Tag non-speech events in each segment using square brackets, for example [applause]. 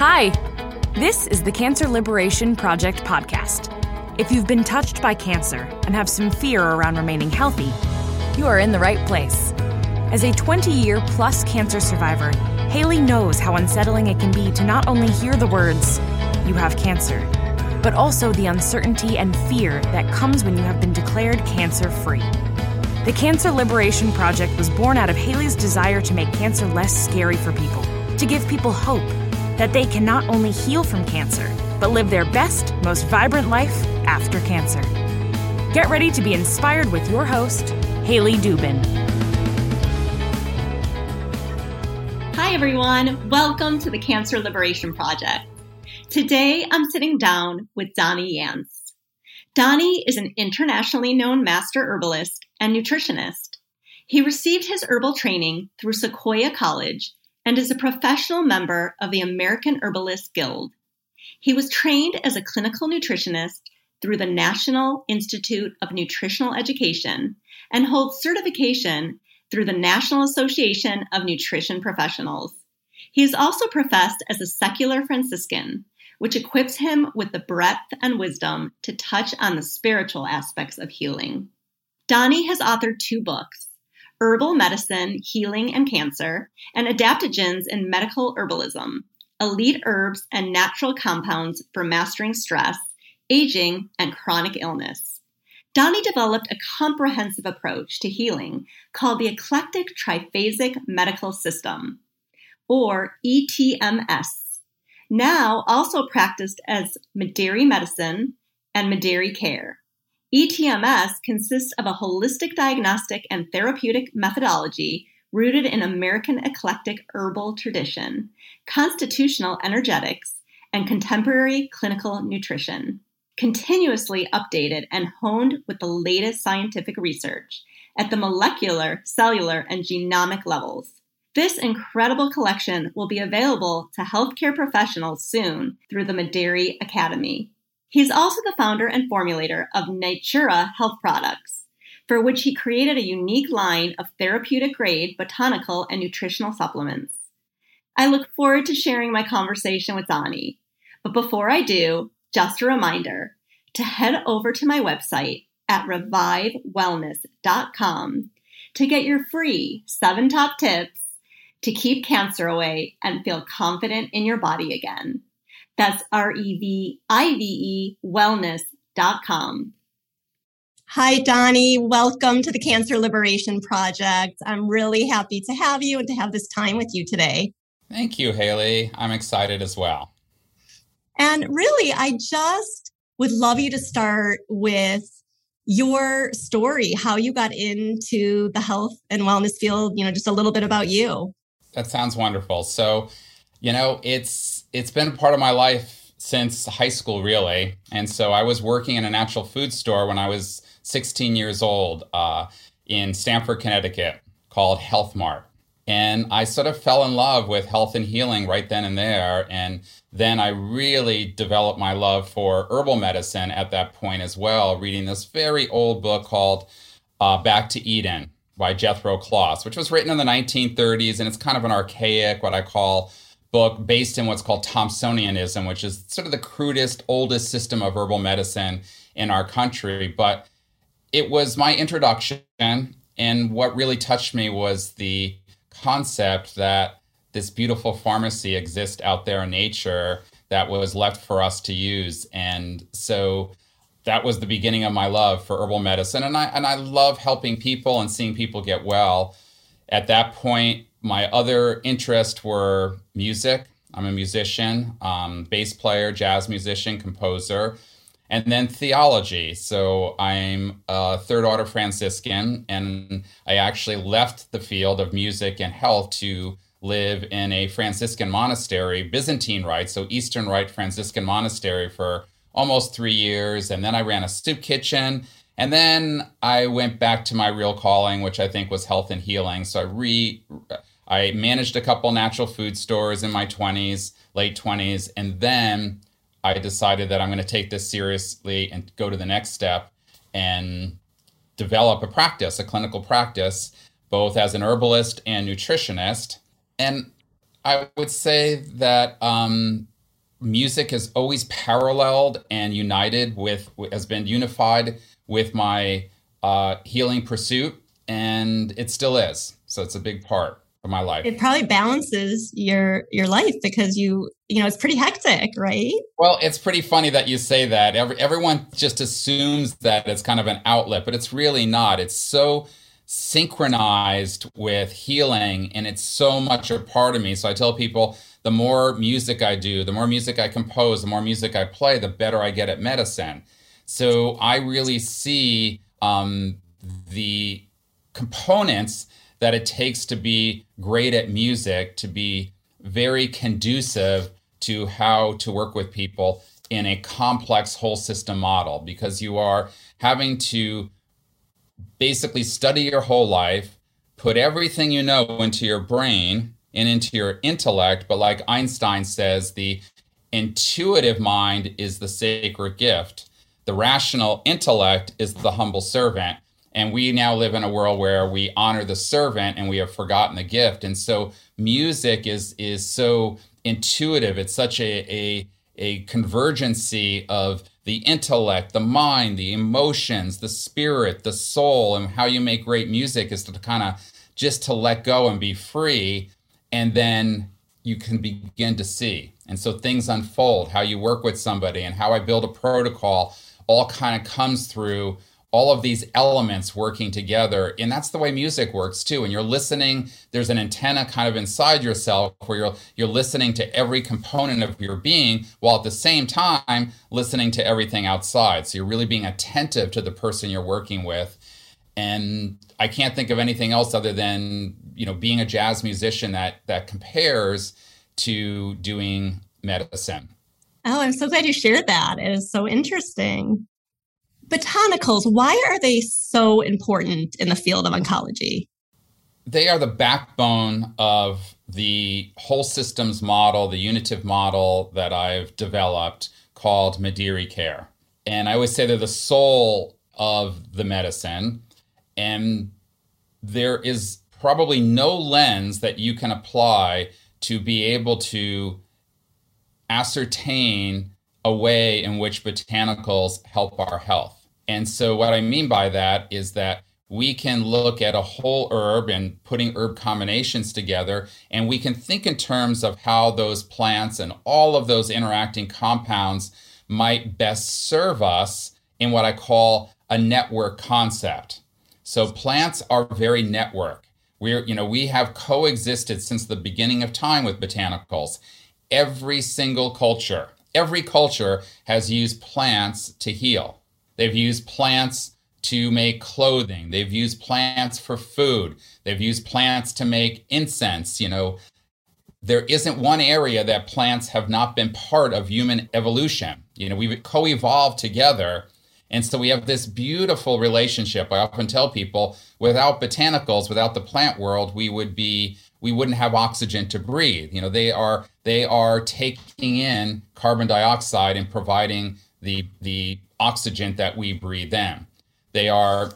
Hi, this is the Cancer Liberation Project podcast. If you've been touched by cancer and have some fear around remaining healthy, you are in the right place. As a 20 year plus cancer survivor, Haley knows how unsettling it can be to not only hear the words, you have cancer, but also the uncertainty and fear that comes when you have been declared cancer free. The Cancer Liberation Project was born out of Haley's desire to make cancer less scary for people, to give people hope that they can not only heal from cancer, but live their best, most vibrant life after cancer. Get ready to be inspired with your host, Haley Dubin. Hi, everyone. Welcome to the Cancer Liberation Project. Today, I'm sitting down with Donnie Yance. Donnie is an internationally known master herbalist and nutritionist. He received his herbal training through Sequoia College and is a professional member of the American Herbalist Guild. He was trained as a clinical nutritionist through the National Institute of Nutritional Education and holds certification through the National Association of Nutrition Professionals. He is also professed as a secular Franciscan, which equips him with the breadth and wisdom to touch on the spiritual aspects of healing. Donnie has authored two books Herbal Medicine, Healing and Cancer, and Adaptogens in Medical Herbalism, Elite Herbs and Natural Compounds for Mastering Stress, Aging, and Chronic Illness. Donnie developed a comprehensive approach to healing called the Eclectic Triphasic Medical System, or ETMS, now also practiced as Mederi Medicine and Mederi Care. ETMS consists of a holistic diagnostic and therapeutic methodology rooted in American eclectic herbal tradition, constitutional energetics, and contemporary clinical nutrition, continuously updated and honed with the latest scientific research at the molecular, cellular, and genomic levels. This incredible collection will be available to healthcare professionals soon through the Mederi Academy. He's also the founder and formulator of Natura Health Products, for which he created a unique line of therapeutic grade botanical and nutritional supplements. I look forward to sharing my conversation with Donnie. But before I do, just a reminder to head over to my website at revivewellness.com to get your free seven top tips to keep cancer away and feel confident in your body again. That's R E V I V E wellness.com. Hi, Donnie. Welcome to the Cancer Liberation Project. I'm really happy to have you and to have this time with you today. Thank you, Haley. I'm excited as well. And really, I just would love you to start with your story, how you got into the health and wellness field, you know, just a little bit about you. That sounds wonderful. So, you know, it's it's been a part of my life since high school, really. And so I was working in a natural food store when I was 16 years old uh, in Stamford, Connecticut, called Health Mart. And I sort of fell in love with health and healing right then and there. And then I really developed my love for herbal medicine at that point as well, reading this very old book called uh, Back to Eden by Jethro Kloss, which was written in the 1930s. And it's kind of an archaic, what I call book based in what's called Thomsonianism, which is sort of the crudest, oldest system of herbal medicine in our country. But it was my introduction. And what really touched me was the concept that this beautiful pharmacy exists out there in nature that was left for us to use. And so that was the beginning of my love for herbal medicine. And I, and I love helping people and seeing people get well. At that point, my other interests were music. I'm a musician, um, bass player, jazz musician, composer, and then theology. So I'm a third order Franciscan, and I actually left the field of music and health to live in a Franciscan monastery, Byzantine Rite, so Eastern Rite Franciscan monastery for almost three years. And then I ran a soup kitchen. And then I went back to my real calling, which I think was health and healing. So I re I managed a couple natural food stores in my 20s, late 20s, and then I decided that I'm going to take this seriously and go to the next step and develop a practice, a clinical practice, both as an herbalist and nutritionist. And I would say that um, music has always paralleled and united with, has been unified with my uh, healing pursuit, and it still is. So it's a big part my life. It probably balances your your life because you you know it's pretty hectic, right? Well, it's pretty funny that you say that. Every, everyone just assumes that it's kind of an outlet, but it's really not. It's so synchronized with healing and it's so much a part of me. So I tell people the more music I do, the more music I compose, the more music I play, the better I get at medicine. So I really see um, the components that it takes to be great at music, to be very conducive to how to work with people in a complex whole system model because you are having to basically study your whole life, put everything you know into your brain and into your intellect. But like Einstein says, the intuitive mind is the sacred gift, the rational intellect is the humble servant. And we now live in a world where we honor the servant and we have forgotten the gift. And so music is is so intuitive. It's such a a, a convergency of the intellect, the mind, the emotions, the spirit, the soul, and how you make great music is to kind of just to let go and be free. And then you can begin to see. And so things unfold, how you work with somebody and how I build a protocol all kind of comes through all of these elements working together. And that's the way music works too. And you're listening there's an antenna kind of inside yourself where you're you're listening to every component of your being while at the same time listening to everything outside. So you're really being attentive to the person you're working with. And i can't think of anything else other than you know being a jazz musician that that compares to doing medicine. Oh i'm so glad you shared that. It is so interesting botanicals, why are they so important in the field of oncology? They are the backbone of the whole systems model, the unitive model that I've developed called Mederi Care. And I always say they're the soul of the medicine. And there is probably no lens that you can apply to be able to ascertain a way in which botanicals help our health. And so, what I mean by that is that we can look at a whole herb and putting herb combinations together, and we can think in terms of how those plants and all of those interacting compounds might best serve us in what I call a network concept. So, plants are very network. We're, you know, we have coexisted since the beginning of time with botanicals. Every single culture, every culture has used plants to heal. They've used plants to make clothing. They've used plants for food. They've used plants to make incense. You know, there isn't one area that plants have not been part of human evolution. You know, we've co evolved together. And so we have this beautiful relationship. I often tell people without botanicals, without the plant world, we would be we wouldn't have oxygen to breathe. You know, they are they are taking in carbon dioxide and providing the the oxygen that we breathe in. They are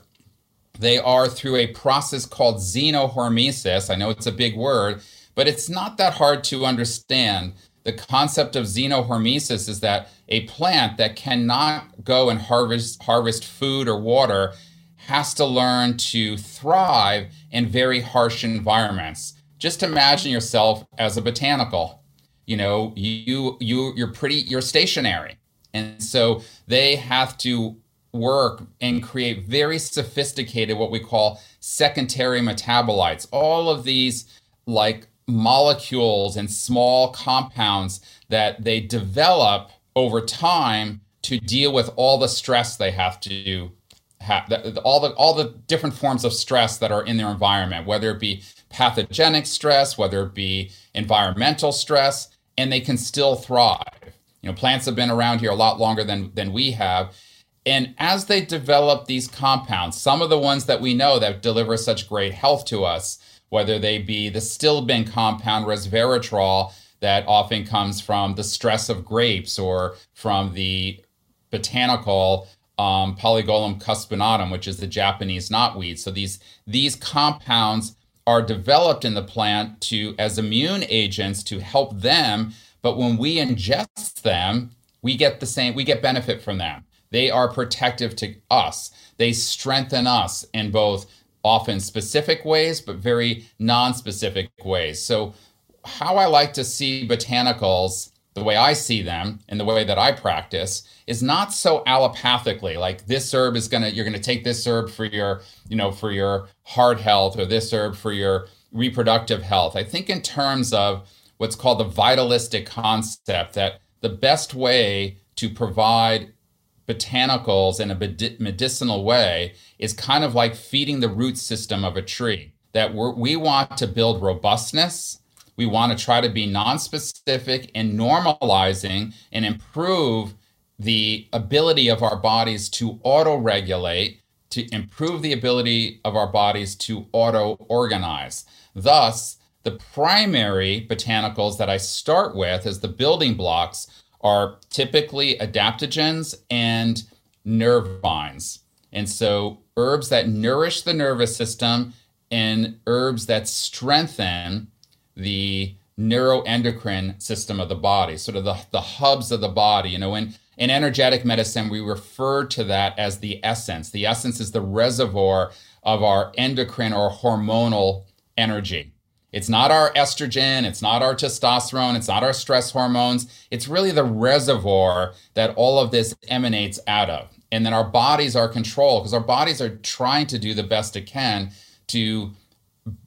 they are through a process called xenohormesis. I know it's a big word, but it's not that hard to understand. The concept of xenohormesis is that a plant that cannot go and harvest harvest food or water has to learn to thrive in very harsh environments. Just imagine yourself as a botanical. You know, you you you're pretty you're stationary. And so they have to work and create very sophisticated, what we call secondary metabolites. All of these, like molecules and small compounds that they develop over time to deal with all the stress they have to have all the all the different forms of stress that are in their environment whether it be pathogenic stress whether it be environmental stress and they can still thrive you know, plants have been around here a lot longer than than we have. And as they develop these compounds, some of the ones that we know that deliver such great health to us, whether they be the stilbene compound resveratrol that often comes from the stress of grapes or from the botanical um, Polygonum cuspidatum, which is the Japanese knotweed. So these these compounds are developed in the plant to as immune agents to help them, but when we ingest them, we get the same we get benefit from them. They are protective to us. They strengthen us in both often specific ways but very non-specific ways. So how I like to see botanicals the way I see them and the way that I practice is not so allopathically like this herb is to you're to take this herb for your you know for your heart health or this herb for your reproductive health. I think in terms of what's called the vitalistic concept that the best way to provide botanicals in a medicinal way is kind of like feeding the root system of a tree that we want to build robustness. We want to try to be non-specific and normalizing and improve the ability of our bodies to auto-regulate to improve the ability of our bodies to auto-organize. Thus the primary botanicals that i start with as the building blocks are typically adaptogens and nervines and so herbs that nourish the nervous system and herbs that strengthen the neuroendocrine system of the body, sort of the, the hubs of the body. You know, in, in energetic medicine, we refer to that as the essence. The essence is the reservoir of our endocrine or hormonal energy. It's not our estrogen, it's not our testosterone, it's not our stress hormones. It's really the reservoir that all of this emanates out of. And then our bodies are controlled because our bodies are trying to do the best it can to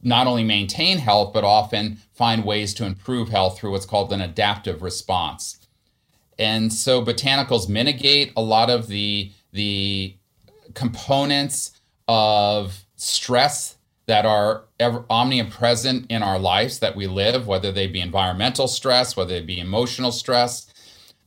not only maintain health, but often find ways to improve health through what's called an adaptive response. And so botanicals mitigate a lot of the, the components of stress that are ever omnipresent in our lives that we live, whether they be environmental stress, whether they be emotional stress.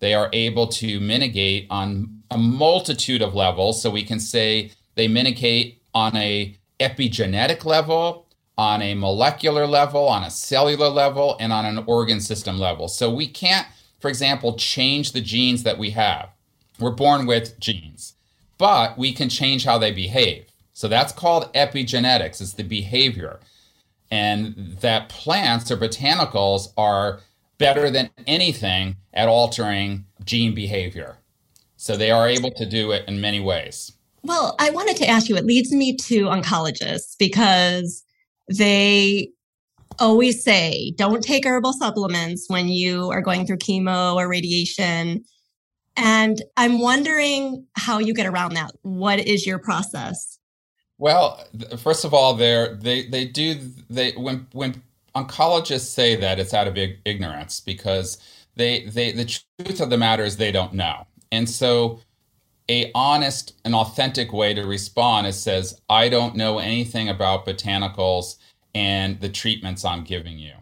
They are able to mitigate on a multitude of levels. So we can say they mitigate on a epigenetic level, on a molecular level, on a cellular level, and on an organ system level. So we can't, for example, change the genes that we have. We're born with genes, but we can change how they behave. So that's called epigenetics, it's the behavior. And that plants or botanicals are better than anything at altering gene behavior. So they are able to do it in many ways. Well, I wanted to ask you, it leads me to oncologists because they always say don't take herbal supplements when you are going through chemo or radiation. And I'm wondering how you get around that. What is your process? Well, first of all, they they they do they when when oncologists say that it's out of ignorance because they they the truth of the matter is they don't know. And so a honest and authentic way to respond is says i don't know anything about botanicals and the treatments i'm giving you.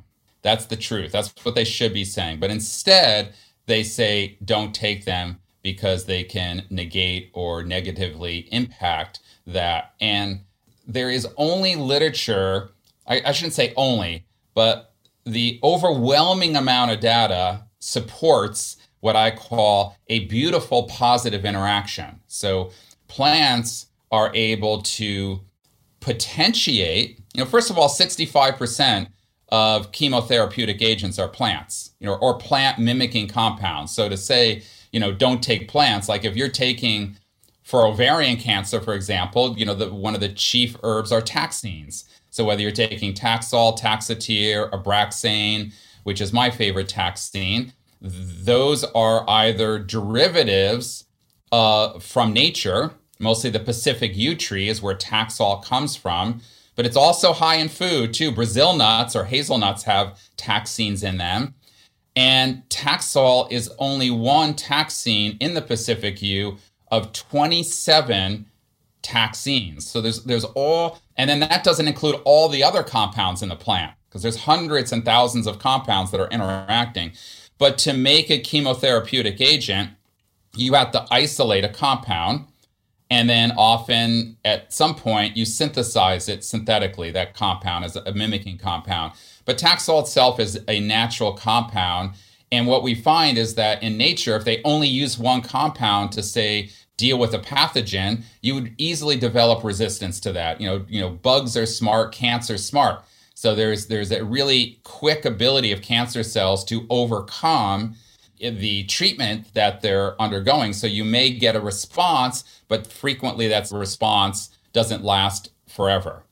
That's the truth. That's what they should be saying. But instead they say don't take them because they can negate or negatively impact that and there is only literature I, I shouldn't say only but the overwhelming amount of data supports what I call a beautiful positive interaction. So plants are able to potentiate, you know, first of all, 65% of chemotherapeutic agents are plants, you know, or plant mimicking compounds. So to say, you know, don't take plants, like if you're taking for ovarian cancer, for example, you know, the, one of the chief herbs are taxanes. So whether you're taking Taxol, Taxotere, Abraxane, which is my favorite taxane, those are either derivatives uh, from nature, mostly the Pacific yew tree is where Taxol comes from, but it's also high in food too. Brazil nuts or hazelnuts have taxanes in them. And Taxol is only one taxane in the Pacific yew of 27 taxanes. So there's there's all and then that doesn't include all the other compounds in the plant because there's hundreds and thousands of compounds that are interacting. But to make a chemotherapeutic agent, you have to isolate a compound. And then often at some point, you synthesize it synthetically, that compound is a mimicking compound. But Taxol itself is a natural compound. And what we find is that in nature, if they only use one compound to say deal with a pathogen, you would easily develop resistance to that. You know, you know, bugs are smart, cancer smart. So there's there's a really quick ability of cancer cells to overcome the treatment that they're undergoing. So you may get a response, but frequently that response doesn't last forever.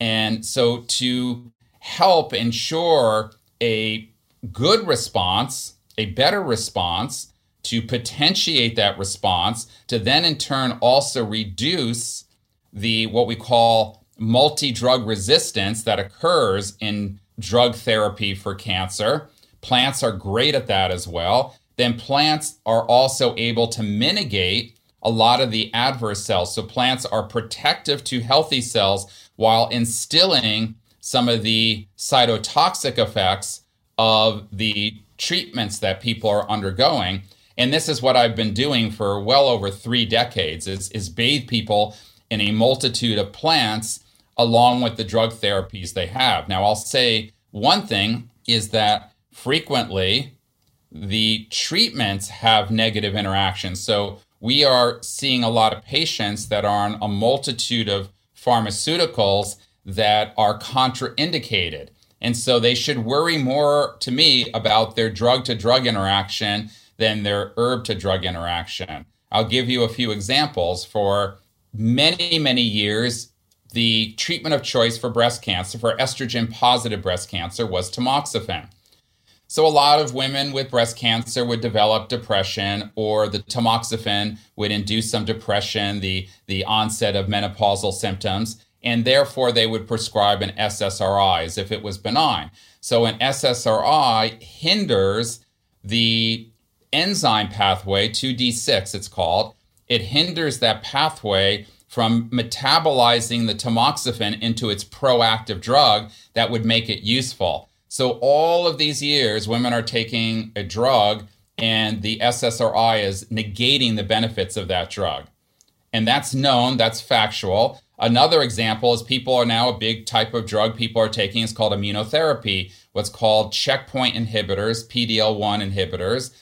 And so to help ensure a good response, a better response, to potentiate that response, to then in turn also reduce the what we call multi drug resistance that occurs in drug therapy for cancer. Plants are great at that as well. Then plants are also able to mitigate a lot of the adverse cells. So plants are protective to healthy cells while instilling some of the cytotoxic effects of the treatments that people are undergoing. And this is what I've been doing for well over three decades is, is bathe people in a multitude of plants along with the drug therapies they have. Now, I'll say one thing is that frequently the treatments have negative interactions. So we are seeing a lot of patients that are on a multitude of pharmaceuticals that are contraindicated. And so they should worry more to me about their drug to drug interaction than their herb to drug interaction. I'll give you a few examples. For many, many years, the treatment of choice for breast cancer, for estrogen positive breast cancer, was tamoxifen. So, a lot of women with breast cancer would develop depression, or the tamoxifen would induce some depression, the, the onset of menopausal symptoms, and therefore they would prescribe an SSRI as if it was benign. So, an SSRI hinders the enzyme pathway, 2D6, it's called. It hinders that pathway from metabolizing the tamoxifen into its proactive drug that would make it useful. So, all of these years, women are taking a drug, and the SSRI is negating the benefits of that drug. And that's known, that's factual. Another example is people are now a big type of drug people are taking is called immunotherapy, what's called checkpoint inhibitors, PDL1 inhibitors.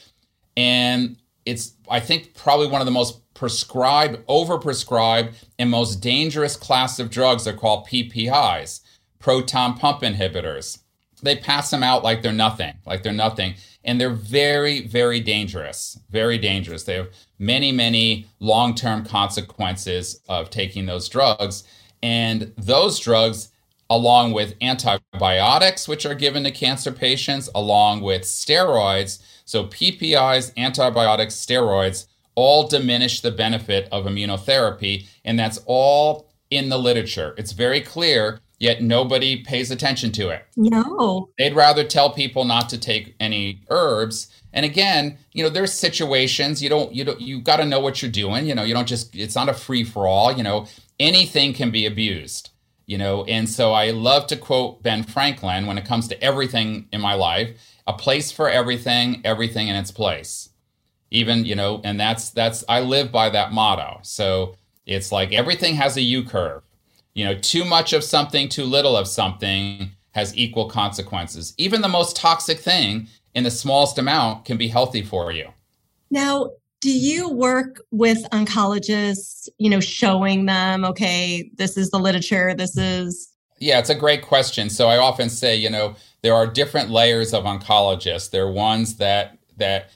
And it's, I think, probably one of the most prescribed, overprescribed, and most dangerous class of drugs are called PPIs, proton pump inhibitors. They pass them out like they're nothing, like they're nothing. And they're very, very dangerous, very dangerous. They have many, many long term consequences of taking those drugs. And those drugs, along with antibiotics, which are given to cancer patients, along with steroids, so PPIs, antibiotics, steroids, all diminish the benefit of immunotherapy, and that's all in the literature. It's very clear, yet nobody pays attention to it. No. They'd rather tell people not to take any herbs. And again, you know, there's situations you don't you don't you got to know what you're doing. You know, you don't just it's not a free for all. You know, anything can be abused. You know, and so I love to quote Ben Franklin when it comes to everything in my life: a place for everything, everything in its place even you know and that's that's i live by that motto so it's like everything has a u curve you know too much of something too little of something has equal consequences. Even the most toxic thing in the smallest amount can be healthy for you. Now do you work with oncologists you know showing them okay this is the literature this is yeah it's a great question. So i often say you know there are different layers of oncologists. There are ones that that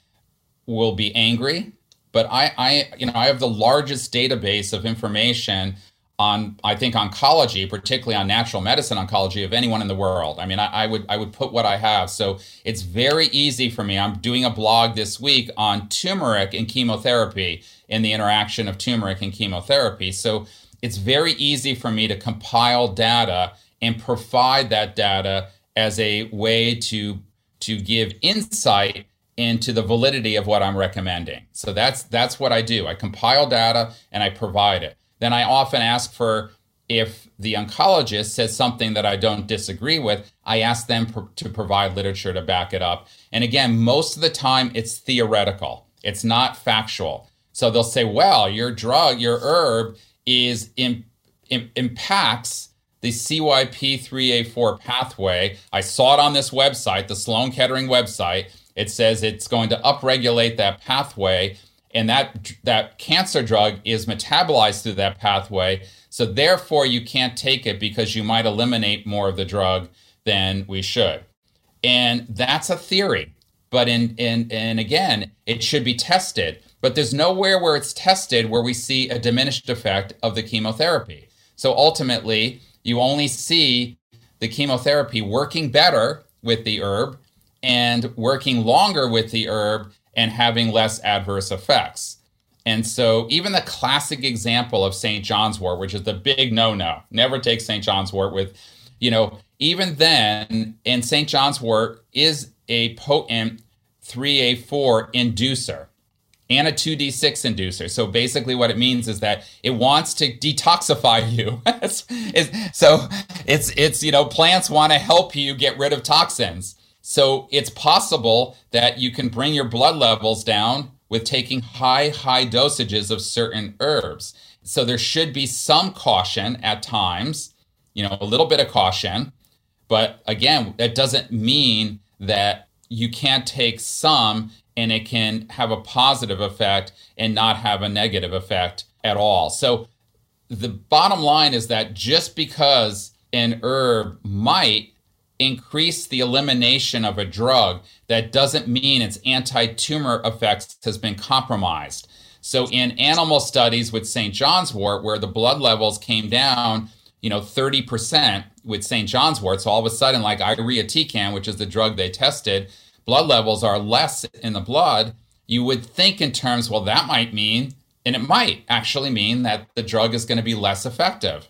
will be angry, but I, I, you know, I have the largest database of information on, I think, oncology, particularly on natural medicine oncology, of anyone in the world. I mean, I, I would, I would put what I have. So it's very easy for me. I'm doing a blog this week on turmeric and chemotherapy and the interaction of turmeric and chemotherapy. So it's very easy for me to compile data and provide that data as a way to to give insight into the validity of what I'm recommending. So that's that's what I do. I compile data and I provide it. Then I often ask for if the oncologist says something that I don't disagree with, I ask them pr- to provide literature to back it up. And again, most of the time it's theoretical. It's not factual. So they'll say, "Well, your drug, your herb is in, in, impacts the CYP3A4 pathway. I saw it on this website, the Sloan Kettering website." It says it's going to upregulate that pathway, and that that cancer drug is metabolized through that pathway. So therefore, you can't take it because you might eliminate more of the drug than we should. And that's a theory. But in, in and again, it should be tested. But there's nowhere where it's tested where we see a diminished effect of the chemotherapy. So ultimately, you only see the chemotherapy working better with the herb and working longer with the herb and having less adverse effects. And so, even the classic example of St. John's wort, which is the big no no, never take St. John's wort with, you know, even then, and St. John's wort is a potent 3A4 inducer and a 2D6 inducer. So basically, what it means is that it wants to detoxify [laughs] you. it's, it's, so it's it's you know plants want to help you get rid of toxins. So it's possible that you can bring your blood levels down with taking high, high dosages of certain herbs. So there should be some caution at times, you know, a little bit of caution. But again, that doesn't mean that you can't take some and it can have a positive effect and not have a negative effect at all. So the bottom line is that just because an herb might increase the elimination of a drug, that doesn't mean its anti tumor effects has been compromised. So, in animal studies with St. John's wort, where the blood levels came down, you know, 30% with St. John's wort, so all of a sudden, like irinotecan, which is the drug they tested, blood levels are less in the blood. You would think in terms, well, that might mean, and it might actually mean that the drug is going to be less effective.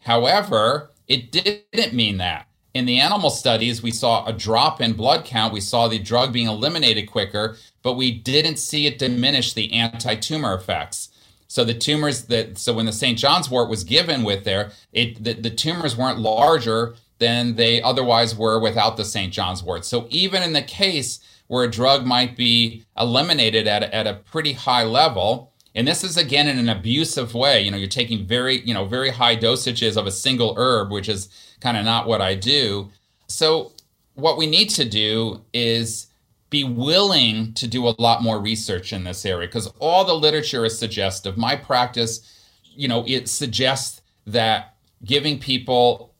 However, it didn't mean that in the animal studies, we saw a drop in blood count. We saw the drug being eliminated quicker, but we didn't see it diminish the anti tumor effects. So the tumors that so when the St. John's wort was given with there, it the, the tumors weren't larger than they otherwise were without the St. John's wort. So even in the case where a drug might be eliminated at, at a pretty high level, and this is again in an abusive way, you know, you're taking very, you know, very high dosages of a single herb, which is kind of not what I do. So, what we need to do is be willing to do a lot more research in this area because all the literature is suggestive. My practice, you know, it suggests that giving people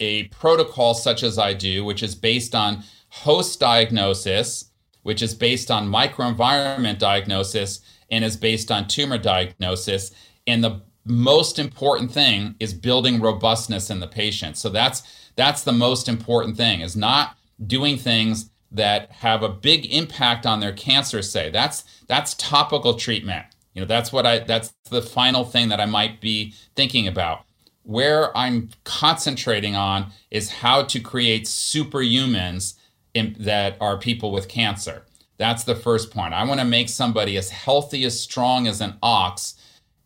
a protocol such as I do, which is based on host diagnosis, which is based on microenvironment diagnosis, and is based on tumor diagnosis. And the most important thing is building robustness in the patient. So that's that's the most important thing is not doing things that have a big impact on their cancer say. That's that's topical treatment. You know, that's what I that's the final thing that I might be thinking about. Where I'm concentrating on is how to create superhumans in, that are people with cancer. That's the first point. I want to make somebody as healthy, as strong as an ox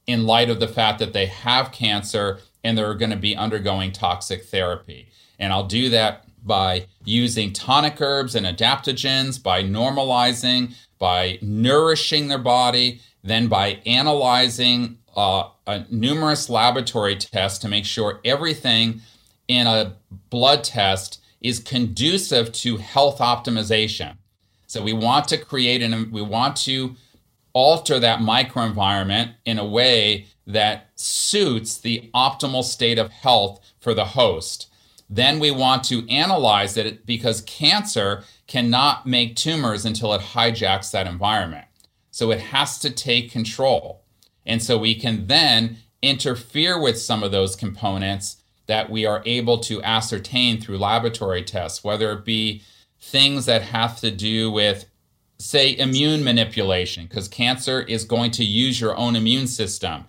in light of the fact that they have cancer and they're going to be undergoing toxic therapy. And I'll do that by using tonic herbs and adaptogens, by normalizing, by nourishing their body, then by analyzing uh, numerous laboratory tests to make sure everything in a blood test is conducive to health optimization. So we want to create and we want to alter that microenvironment in a way that suits the optimal state of health for the host. Then we want to analyze it because cancer cannot make tumors until it hijacks that environment. So it has to take control. And so we can then interfere with some of those components that we are able to ascertain through laboratory tests, whether it be things that have to do with say immune manipulation because cancer is going to use your own immune system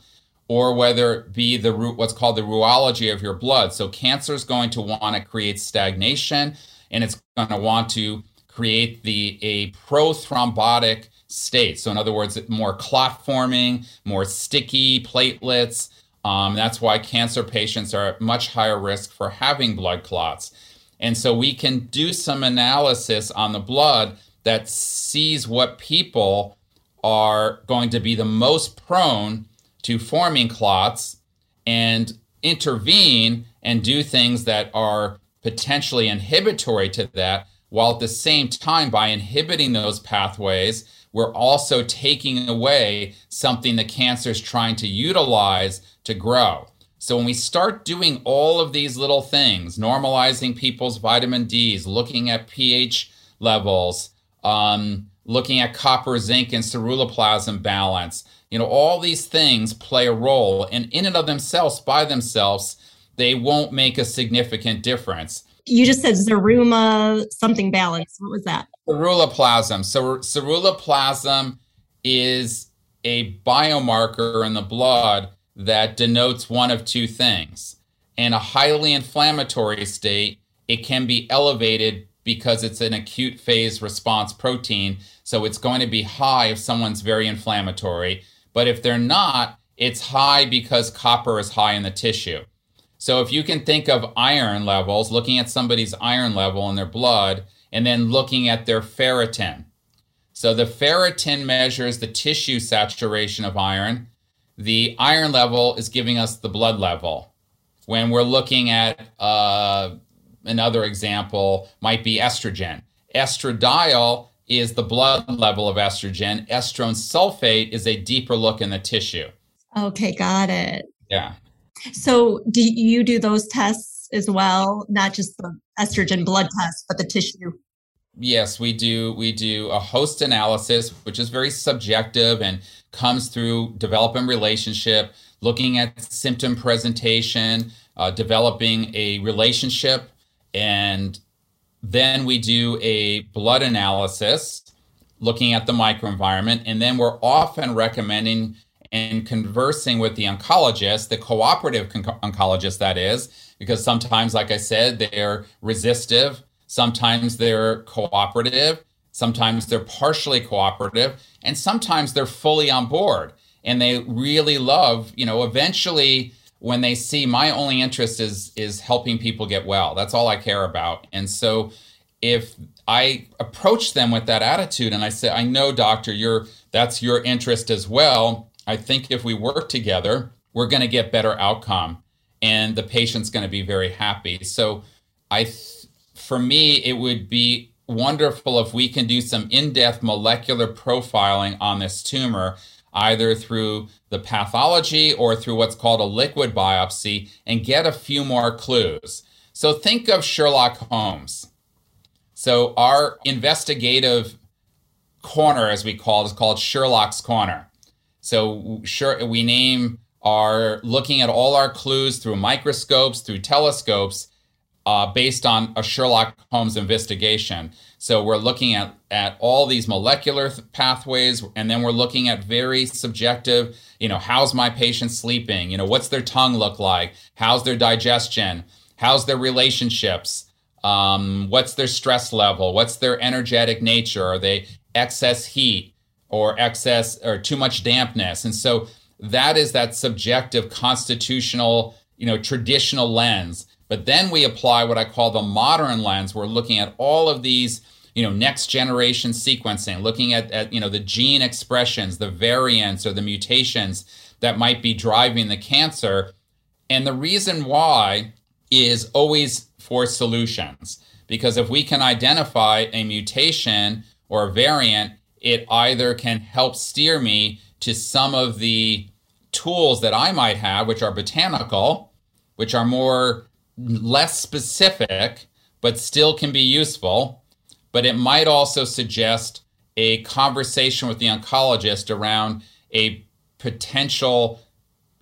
or whether it be the what's called the rheology of your blood. So cancer is going to want to create stagnation and it's going to want to create the a prothrombotic state. So in other words more clot forming more sticky platelets um, that's why cancer patients are at much higher risk for having blood clots and so we can do some analysis on the blood that sees what people are going to be the most prone to forming clots and intervene and do things that are potentially inhibitory to that, while at the same time, by inhibiting those pathways, we're also taking away something the cancer is trying to utilize to grow. So when we start doing all of these little things, normalizing people's vitamin D's, looking at pH levels, um, looking at copper, zinc, and ceruloplasmin balance, you know, all these things play a role. And in and of themselves, by themselves, they won't make a significant difference. You just said ceruma something balance. What was that? Ceruloplasm. So ceruloplasm is a biomarker in the blood that denotes one of two things. In a highly inflammatory state, it can be elevated because it's an acute phase response protein. So it's going to be high if someone's very inflammatory. But if they're not, it's high because copper is high in the tissue. So if you can think of iron levels, looking at somebody's iron level in their blood, and then looking at their ferritin. So the ferritin measures the tissue saturation of iron. The iron level is giving us the blood level. When we're looking at uh, another example, might be estrogen. Estradiol is the blood level of estrogen. Estrone sulfate is a deeper look in the tissue. Okay, got it. Yeah. So, do you do those tests as well? Not just the estrogen blood test, but the tissue. Yes, we do. We do a host analysis, which is very subjective and comes through developing relationship, looking at symptom presentation, uh, developing a relationship, and then we do a blood analysis, looking at the microenvironment, and then we're often recommending and conversing with the oncologist, the cooperative con- oncologist, that is, because sometimes, like I said, they're resistive, sometimes they're cooperative, sometimes they're partially cooperative, and sometimes they're fully on board and they really love, you know, eventually when they see my only interest is is helping people get well. That's all I care about. And so if I approach them with that attitude and I say, I know doctor, you're that's your interest as well I think if we work together, we're going to get better outcome and the patient's going to be very happy. So I th- for me it would be wonderful if we can do some in-depth molecular profiling on this tumor either through the pathology or through what's called a liquid biopsy and get a few more clues. So think of Sherlock Holmes. So our investigative corner as we call it is called Sherlock's corner. So sure, we name our looking at all our clues through microscopes, through telescopes, uh, based on a Sherlock Holmes investigation. So we're looking at at all these molecular th- pathways, and then we're looking at very subjective. You know, how's my patient sleeping? You know, what's their tongue look like? How's their digestion? How's their relationships? Um, what's their stress level? What's their energetic nature? Are they excess heat? or excess or too much dampness. And so that is that subjective constitutional, you know, traditional lens. But then we apply what I call the modern lens. We're looking at all of these, you know, next generation sequencing, looking at, at you know, the gene expressions, the variants or the mutations that might be driving the cancer. And the reason why is always for solutions. Because if we can identify a mutation or a variant it either can help steer me to some of the tools that I might have, which are botanical, which are more less specific, but still can be useful. But it might also suggest a conversation with the oncologist around a potential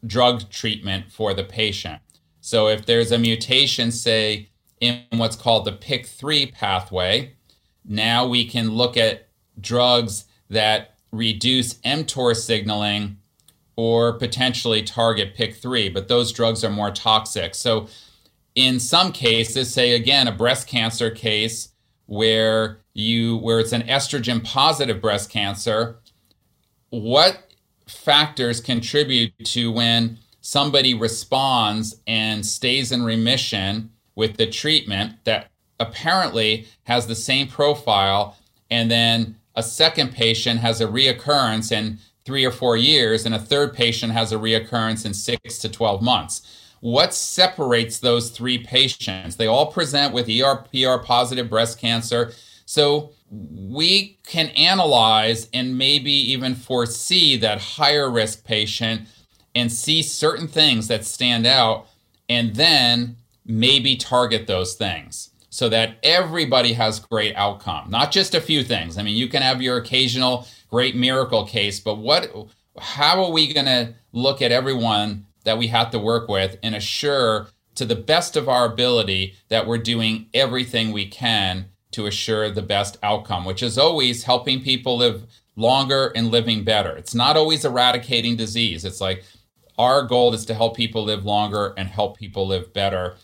drug treatment for the patient. So if there's a mutation, say, in what's called the PIK3 pathway, now we can look at drugs that reduce mTOR signaling or potentially target PIK3, but those drugs are more toxic. So, in some cases, say again, a breast cancer case where you where it's an estrogen positive breast cancer, what factors contribute to when somebody responds and stays in remission with the treatment that apparently has the same profile and then a second patient has a reoccurrence in three or four years, and a third patient has a reoccurrence in six to 12 months. What separates those three patients? They all present with ERPR positive breast cancer. So we can analyze and maybe even foresee that higher risk patient and see certain things that stand out and then maybe target those things so that everybody has great outcome not just a few things i mean you can have your occasional great miracle case but what how are we going to look at everyone that we have to work with and assure to the best of our ability that we're doing everything we can to assure the best outcome which is always helping people live longer and living better it's not always eradicating disease it's like our goal is to help people live longer and help people live better.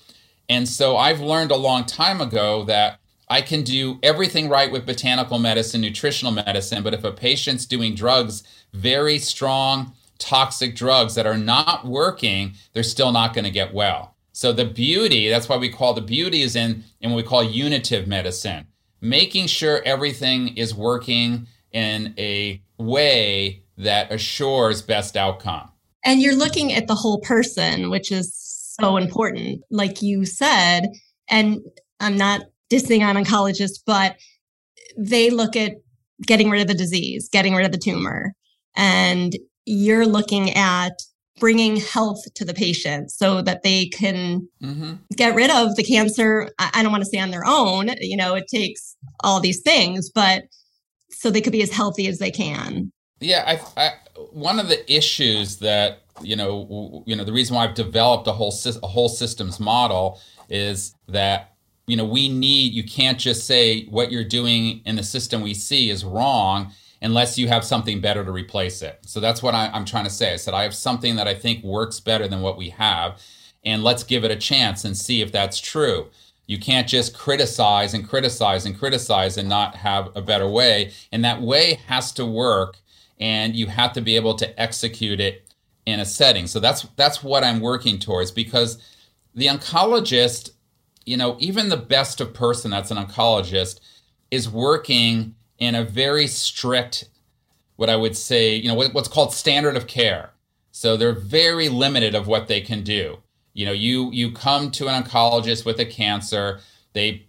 And so I've learned a long time ago that I can do everything right with botanical medicine, nutritional medicine, but if a patient's doing drugs, very strong, toxic drugs that are not working, they're still not going to get well. So the beauty, that's why we call the beauty is in, in what we call unitive medicine, making sure everything is working in a way that assures best outcome. And you're looking at the whole person, which is so important, like you said. And I'm not dissing on oncologists, but they look at getting rid of the disease, getting rid of the tumor. And you're looking at bringing health to the patient so that they can mm-hmm. get rid of the cancer. I don't want to say on their own, you know, it takes all these things, but so they could be as healthy as they can. Yeah, I, I, one of the issues that you know, you know, the reason why I've developed a whole a whole systems model is that you know we need. You can't just say what you're doing in the system we see is wrong unless you have something better to replace it. So that's what I, I'm trying to say. I said I have something that I think works better than what we have, and let's give it a chance and see if that's true. You can't just criticize and criticize and criticize and not have a better way. And that way has to work and you have to be able to execute it in a setting. So that's that's what I'm working towards because the oncologist, you know, even the best of person that's an oncologist is working in a very strict what I would say, you know, what's called standard of care. So they're very limited of what they can do. You know, you you come to an oncologist with a cancer, they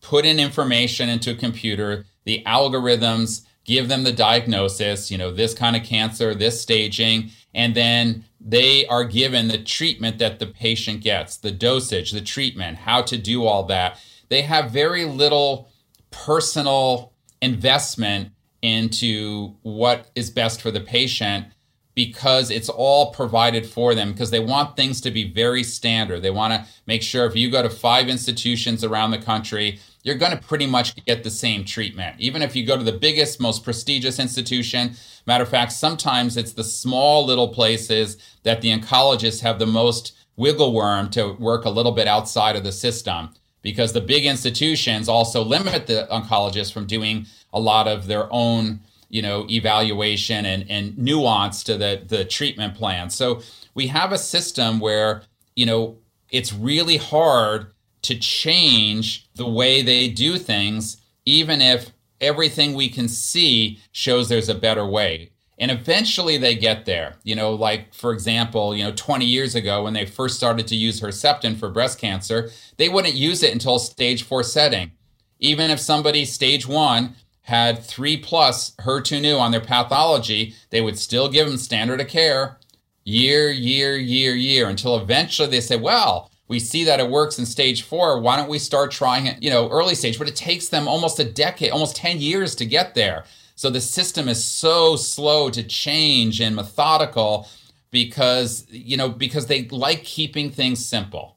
put in information into a computer, the algorithms give them the diagnosis, you know, this kind of cancer, this staging, and then they are given the treatment that the patient gets, the dosage, the treatment, how to do all that. They have very little personal investment into what is best for the patient because it's all provided for them because they want things to be very standard. They want to make sure if you go to five institutions around the country, you're going to pretty much get the same treatment. Even if you go to the biggest, most prestigious institution, matter of fact, sometimes it's the small little places that the oncologists have the most wiggle worm to work a little bit outside of the system because the big institutions also limit the oncologists from doing a lot of their own you know evaluation and, and nuance to the, the treatment plan so we have a system where you know it's really hard to change the way they do things, even if everything we can see shows there's a better way. And eventually they get there. You know, like for example, you know, 20 years ago when they first started to use Herceptin for breast cancer, they wouldn't use it until stage four setting. Even if somebody stage one had three plus HER2/neu on their pathology, they would still give them standard of care year, year, year, year until eventually they say, well, we see that it works in stage four. Why don't we start trying it, you know, early stage? But it takes them almost a decade, almost 10 years to get there. So the system is so slow to change and methodical because, you know, because they like keeping things simple.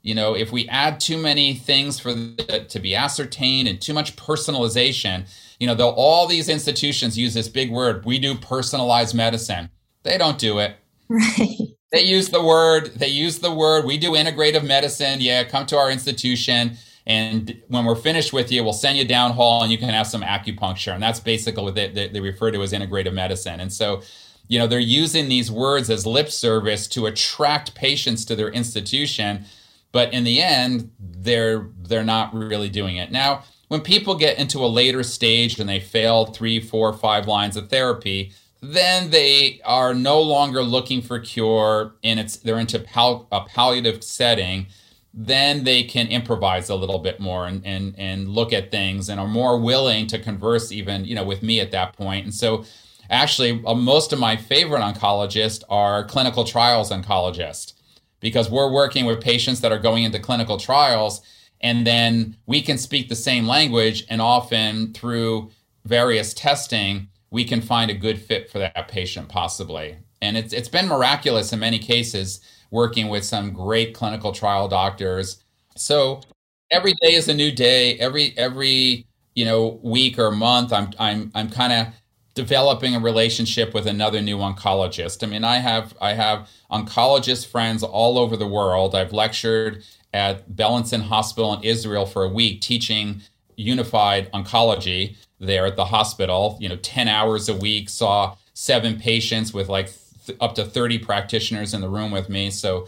You know, if we add too many things for the, to be ascertained and too much personalization, you know, they'll all these institutions use this big word, we do personalized medicine. They don't do it. Right they use the word they use the word we do integrative medicine yeah come to our institution and when we're finished with you we'll send you down hall and you can have some acupuncture. And that's basically what they, they, refer to as integrative medicine. And so you know they're using these words as lip service to attract patients to their institution. But in the end they're they're not really doing it. Now when people get into a later stage and they fail three four five lines of therapy then they are no longer looking for cure and it's they're into pal- a palliative setting then they can improvise a little bit more and, and and look at things and are more willing to converse even you know with me at that point. And so actually, uh, most of my favorite oncologists are clinical trials oncologists because we're working with patients that are going into clinical trials and then we can speak the same language and often through various testing we can find a good fit for that patient possibly. And it's it's been miraculous in many cases working with some great clinical trial doctors so every day is a new day every every you know week or month i'm i'm i'm kind of developing a relationship with another new oncologist. I mean, I have I have oncologist friends all over the world. I've lectured at Beilinson Hospital in Israel for a week teaching unified oncology there at the hospital, you know, 10 hours a week, saw seven patients with like up to 30 practitioners in the room with me. So,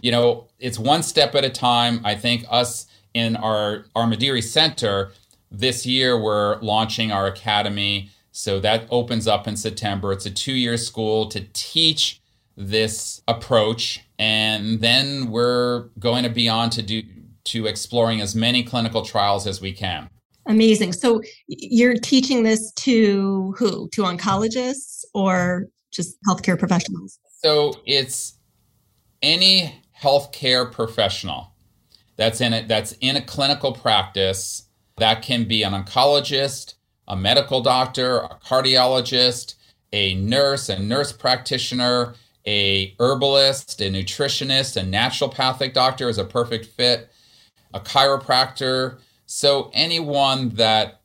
you know, it's one step at a time. I think us in our our Mederi Center this year we're launching our academy so that opens up in September. It's a two year school to teach this approach. And then we're going to be on to do to exploring as many clinical trials as we can. Amazing. So you're teaching this to who? To oncologists or just healthcare professionals? So it's any healthcare professional that's in it that's in a clinical practice that can be an oncologist a medical doctor, a cardiologist, a nurse, a nurse practitioner, a herbalist, a nutritionist, a naturopathic doctor is a perfect fit, a chiropractor. So anyone that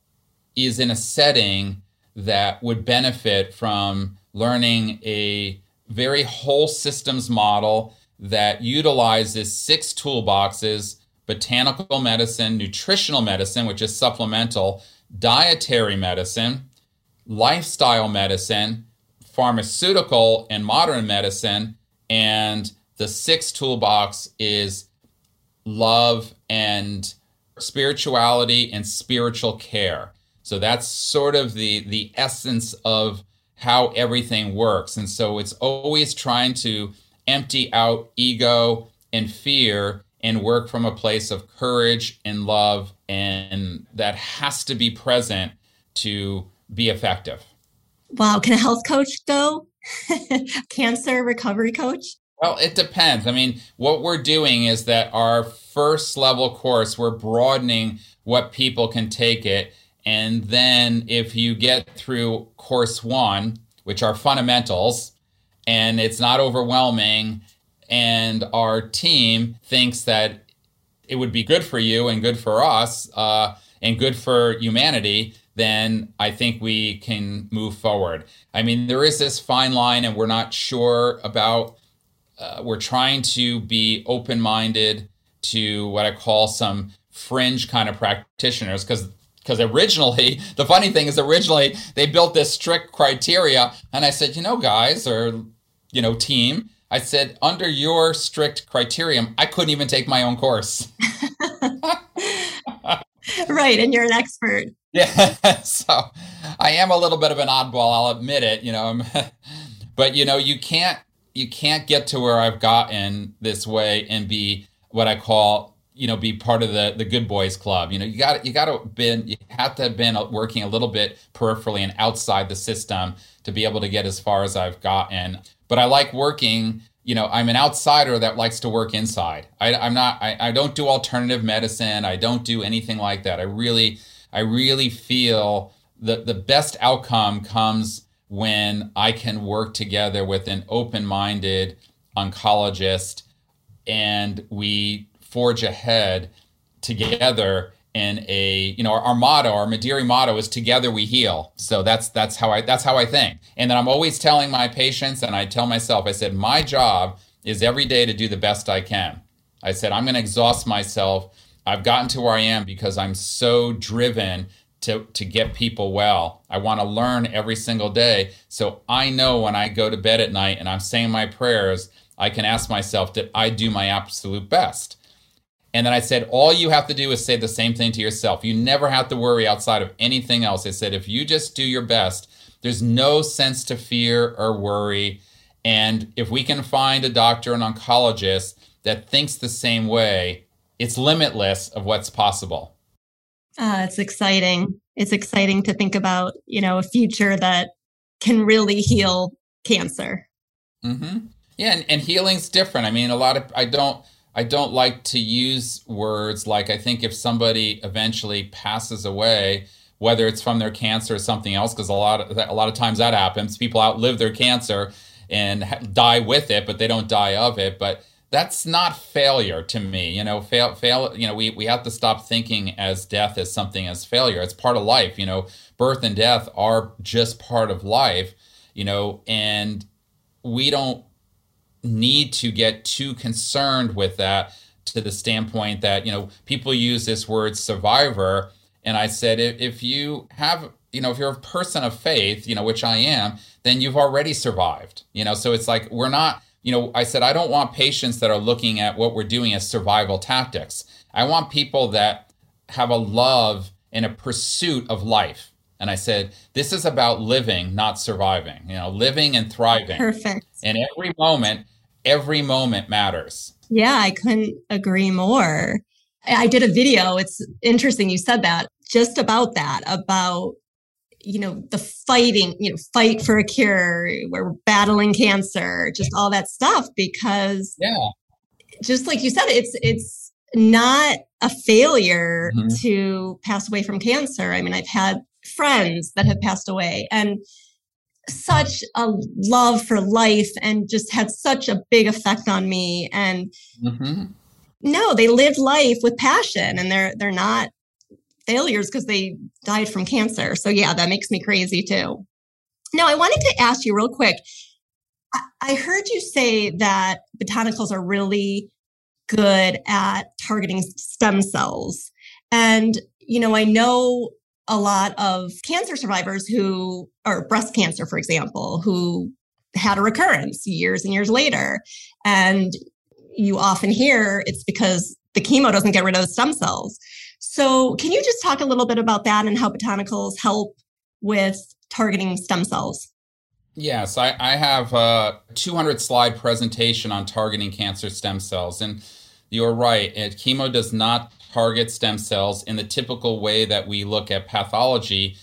is in a setting that would benefit from learning a very whole systems model that utilizes six toolboxes botanical medicine, nutritional medicine, which is supplemental, dietary medicine, lifestyle medicine, pharmaceutical and modern medicine, and the sixth toolbox is love and spirituality and spiritual care. So that's sort of the the essence of how everything works. And so it's always trying to empty out ego and fear and work from a place of courage and love and that has to be present to be effective. Wow, can a health coach go? [laughs] Cancer recovery coach? Well, it depends. I mean, what we're doing is that our first level course, we're broadening what people can take it. And then if you get through course one, which are fundamentals, and it's not overwhelming, and our team thinks that it would be good for you and good for us uh, and good for humanity, then I think we can move forward. I mean, there is this fine line, and we're not sure about. Uh, we're trying to be open minded to what I call some fringe kind of practitioners because because originally the funny thing is originally they built this strict criteria and i said you know guys or you know team I said, under your strict criterion, I couldn't even take my own course. [laughs] right. And you're an expert. [laughs] Yeah. So I am a little bit of an oddball, I'll admit it, you know. [laughs] but you know, you can't you can't get to where I've gotten this way and be what I call, you know, be part of the the good boys club. You know, you got you got to been you have to have been working a little bit peripherally and outside the system to be able to get as far as I've gotten but I like working. You know, I'm an outsider that likes to work inside. I, am not. I, I don't do alternative medicine. I don't do anything like that. I really, I really feel that the best outcome comes when I can work together with an open-minded oncologist, and we forge ahead together in a you know our, our, motto our Mederi motto is together we heal. So that's that's how i that's how i think. And then i'm always telling my patients and i tell myself i said my job is every day to do the best i can. I said i'm going to exhaust myself. I've gotten to where i am because i'm so driven to, to get people well. I want to learn every single day. So i know when i go to bed at night and i'm saying my prayers i can ask myself did i do my absolute best and then I said, all you have to do is say the same thing to yourself. You never have to worry outside of anything else. I said, if you just do your best, there's no sense to fear or worry. And if we can find a doctor, an oncologist that thinks the same way, it's limitless of what's possible. Uh, it's exciting. It's exciting to think about, you know, a future that can really heal cancer. Mm-hmm. Yeah, and, and healing's different. I mean, a lot of I don't I don't like to use words like I think if somebody eventually passes away, whether it's from their cancer or something else, because a lot of a lot of times that happens. People outlive their cancer and die with it, but they don't die of it. But that's not failure to me. You know, fail, fail. You know, we we have to stop thinking as death as something as failure. It's part of life. You know, birth and death are just part of life. You know, and we don't need to get too concerned with that to the standpoint that you know people use this word survivor. And i said if, if you have you know if you're a person of faith you know which i am then you've already survived. You know so it's like we're not you know i said i don't want patients that are looking at what we're doing as survival tactics. I want people that have a love and a pursuit of life. And i said this is about living not surviving you know living and thriving. Perfect. And every moment every moment matters. Yeah, I couldn't agree more. I did a video. It's interesting you said that just about that, about, you know, the fighting, you know, fight for a cure, we're battling cancer, just all that stuff, because yeah, just like you said, it's, it's not a failure mm-hmm. to pass away from cancer. I mean, I've had friends that have passed away and such a love for life and just had such a big effect on me. And mm-hmm. no they lived life with passion and they're they're not failures because they died from cancer. So yeah that makes me crazy too. Now i wanted to ask you real quick I, I heard you say that botanicals are really good at targeting stem cells. And you know i know a lot of cancer survivors who, or breast cancer, for example, who had a recurrence years and years later. And you often hear it's because the chemo doesn't get rid of the stem cells. So, can you just talk a little bit about that and how botanicals help with targeting stem cells? Yes, I, I have a 200 slide presentation on targeting cancer stem cells. And you're right, it, chemo does not target stem cells in the typical way that we look at pathology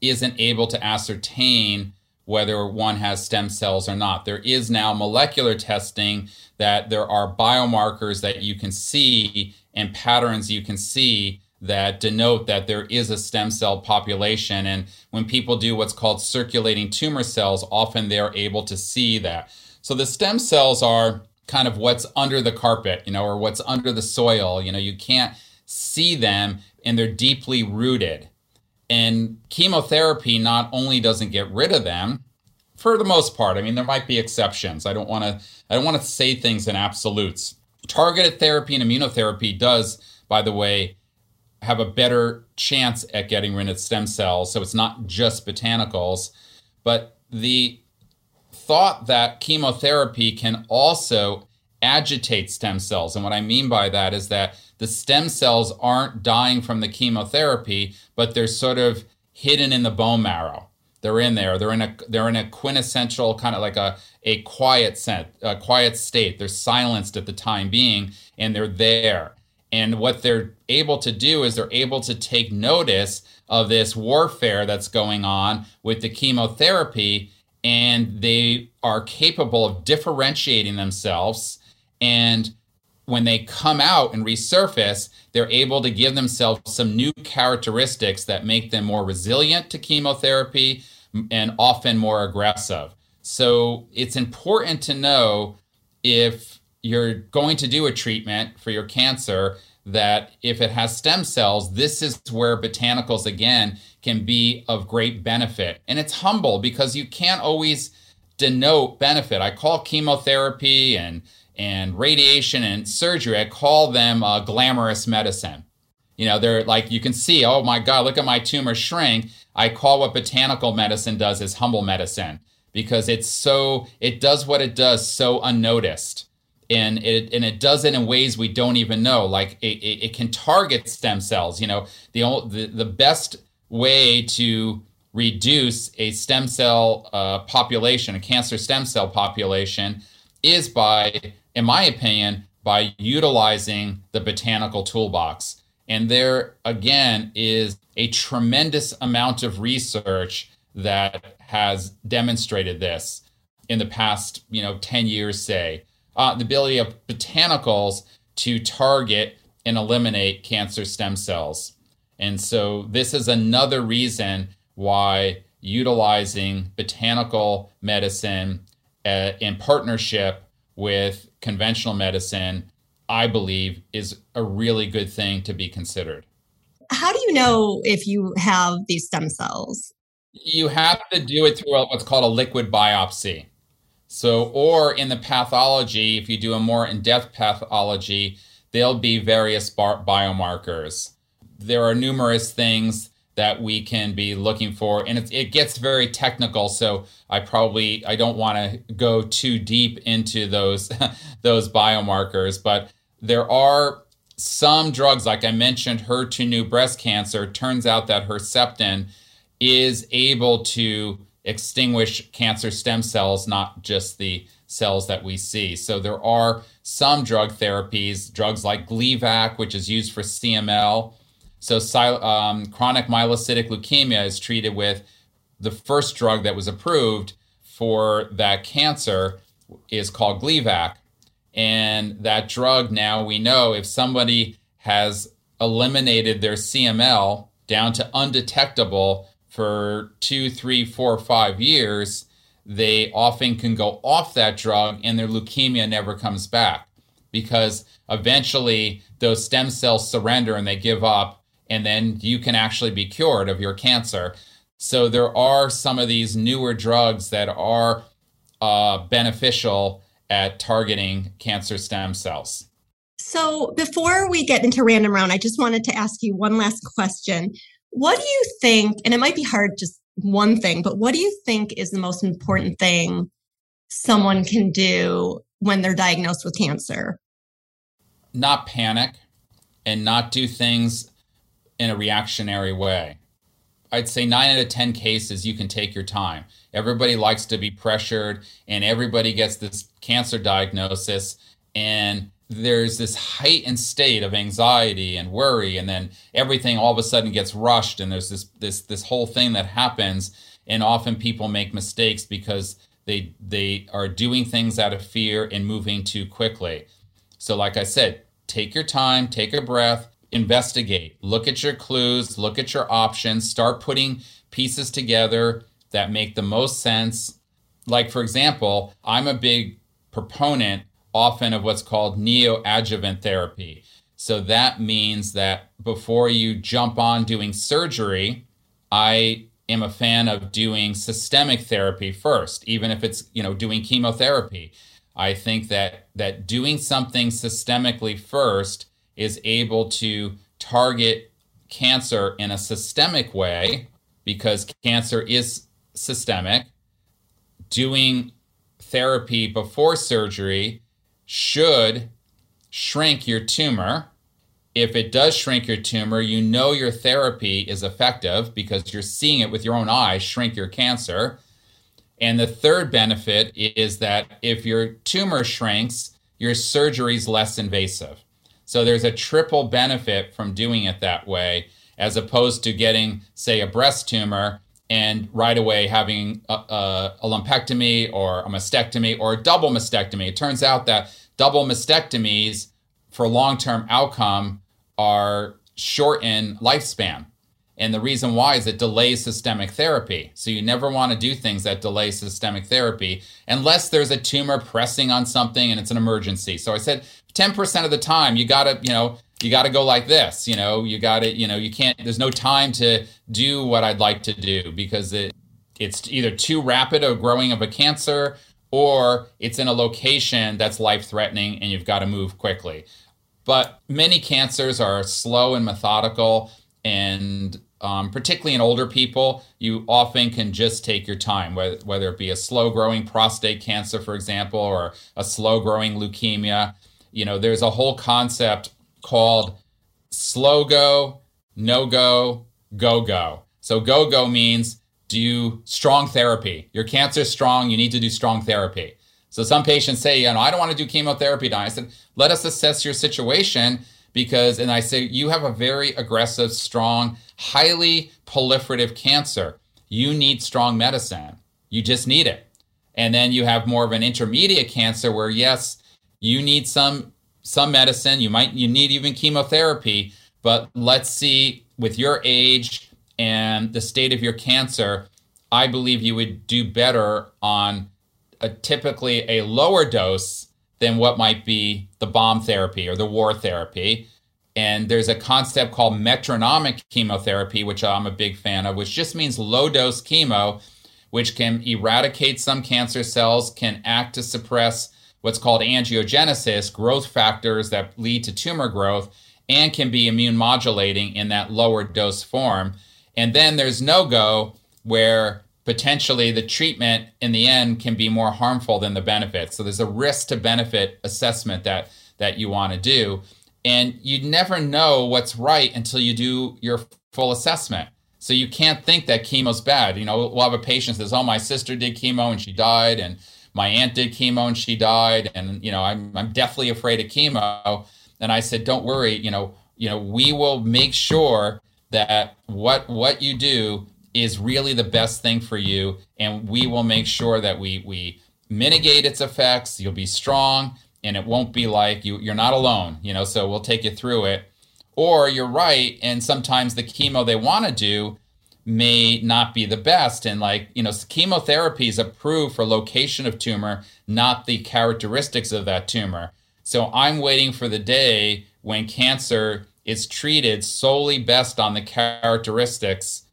isn't able to ascertain whether one has stem cells or not. There is now molecular testing that there are biomarkers that you can see and patterns you can see that denote that there is a stem cell population. And when people do what's called circulating tumor cells, often they're able to see that. So the stem cells are kind of what's under the carpet, you know, or what's under the soil. You know, you can't see them and they're deeply rooted. And chemotherapy not only doesn't get rid of them, for the most part, I mean, there might be exceptions. I don't want to I don't want to say things in absolutes. Targeted therapy and immunotherapy does, by the way, have a better chance at getting rid of stem cells. So it's not just botanicals, but the thought that chemotherapy can also agitate stem cells. And what I mean by that is that the stem cells aren't dying from the chemotherapy, but they're sort of hidden in the bone marrow. They're in there. They're in a they're in a quintessential kind of like a a quiet set, a quiet state. They're silenced at the time being, and they're there. And what they're able to do is they're able to take notice of this warfare that's going on with the chemotherapy, and they are capable of differentiating themselves and when they come out and resurface, they're able to give themselves some new characteristics that make them more resilient to chemotherapy and often more aggressive. So it's important to know if you're going to do a treatment for your cancer that if it has stem cells, this is where botanicals again can be of great benefit. And it's humble because you can't always denote benefit. I call chemotherapy and and radiation and surgery, I call them uh, glamorous medicine. You know, they're like, you can see, oh my God, look at my tumor shrink. I call what botanical medicine does is humble medicine because it's so, it does what it does so unnoticed. And it, and it does it in ways we don't even know. Like it, it, it can target stem cells. You know, the, the, the best way to reduce a stem cell uh, population, a cancer stem cell population, is by in my opinion, by utilizing the botanical toolbox. And there, again, is a tremendous amount of research that has demonstrated this in the past, you know, 10 years, say. Uh, the ability of botanicals to target and eliminate cancer stem cells. And so this is another reason why utilizing botanical medicine uh, in partnership with conventional medicine, I believe, is a really good thing to be considered. How do you know if you have these stem cells? You have to do it through what's called a liquid biopsy. So, or in the pathology, if you do a more in depth pathology, there'll be various bar- biomarkers. There are numerous things that we can be looking for. And it, it gets very technical so i probably i don't want to go too deep into those [laughs] those biomarkers but there are some drugs like i mentioned HER2 breast cancer. Turns out that herceptin is able to extinguish cancer stem cells not just the cells that we see. So there are some drug therapies drugs like gleevec which is used for cml so, um, chronic myelocytic leukemia is treated with the first drug that was approved for that cancer is called Gleevec. And that drug now we know if somebody has eliminated their CML down to undetectable for two, three, four, five years, they often can go off that drug and their leukemia never comes back because eventually those stem cells surrender and they give up and then you can actually be cured of your cancer. So there are some of these newer drugs that are uh, beneficial at targeting cancer stem cells. So before we get into random round, I just wanted to ask you one last question. What do you think, and it might be hard just one thing, but what do you think is the most important thing someone can do when they're diagnosed with cancer? Not panic and not do things in a reactionary way. I'd say nine out of 10 cases, you can take your time. Everybody likes to be pressured, and everybody gets this cancer diagnosis, and there's this heightened state of anxiety and worry, and then everything all of a sudden gets rushed, and there's this this this whole thing that happens, and often people make mistakes because they they are doing things out of fear and moving too quickly. So, like I said, take your time, take a breath, investigate, look at your clues, look at your options, start putting pieces together that make the most sense. Like, for example, I'm a big proponent often of what's called neoadjuvant therapy. So that means that before you jump on doing surgery, I am a fan of doing systemic therapy first, even if it's, you know, doing chemotherapy. I think that that doing something systemically first is able to target cancer in a systemic way because cancer is systemic. Doing therapy before surgery should shrink your tumor. If it does shrink your tumor, you know your therapy is effective because you're seeing it with your own eyes shrink your cancer. And the third benefit is that if your tumor shrinks, your surgery is less invasive. So there's a triple benefit from doing it that way, as opposed to getting, say, a breast tumor and right away having a, a, a, lumpectomy or a mastectomy or a double mastectomy. It turns out that double mastectomies for long term outcome are short in lifespan. And the reason why is it delays systemic therapy. So you never want to do things that delay systemic therapy unless there's a tumor pressing on something and it's an emergency. So I said 10% of the time you got to, you know, you got to go like this, you know, you got to, you know, you can't there's no time to do what I'd like to do because it it's either too rapid a growing of a cancer or it's in a location that's life threatening and you've got to move quickly. But many cancers are slow and methodical and um, particularly in older people, you often can just take your time, whether, whether it be a slow growing prostate cancer, for example, or a slow growing leukemia. You know, there's a whole concept called slow go, no go, go go. So go go means do strong therapy. Your cancer is strong, you need to do strong therapy. So some patients say, you know, I don't want to do chemotherapy. I said, let us assess your situation because, and I say, you have a very aggressive, strong, highly proliferative cancer. you need strong medicine. You just need it. And then you have more of an intermediate cancer where yes, you need some some medicine, you might you need even chemotherapy, but let's see with your age and the state of your cancer, I believe you would do better on a typically a lower dose than what might be the bomb therapy or the war therapy. And there's a concept called metronomic chemotherapy, which I'm a big fan of, which just means low dose chemo, which can eradicate some cancer cells, can act to suppress what's called angiogenesis, growth factors that lead to tumor growth, and can be immune modulating in that lower dose form. And then there's no go where potentially the treatment in the end can be more harmful than the benefit. So there's a risk to benefit assessment that that you want to do. And you never know what's right until you do your full assessment. So you can't think that chemo's bad. You know, we'll have a patient says, "Oh, my sister did chemo and she died, and my aunt did chemo and she died, and you know, I'm I'm deathly afraid of chemo." And I said, "Don't worry. You know, you know, we will make sure that what what you do is really the best thing for you and we will make sure that we we mitigate its effects you'll be strong and it won't be like you you're not alone you know so we'll take you through it or you're right and sometimes the chemo they want to do may not be the best and like you know chemotherapy is approved for location of tumor not the characteristics of that tumor so i'm waiting for the day when cancer is treated solely best on the characteristics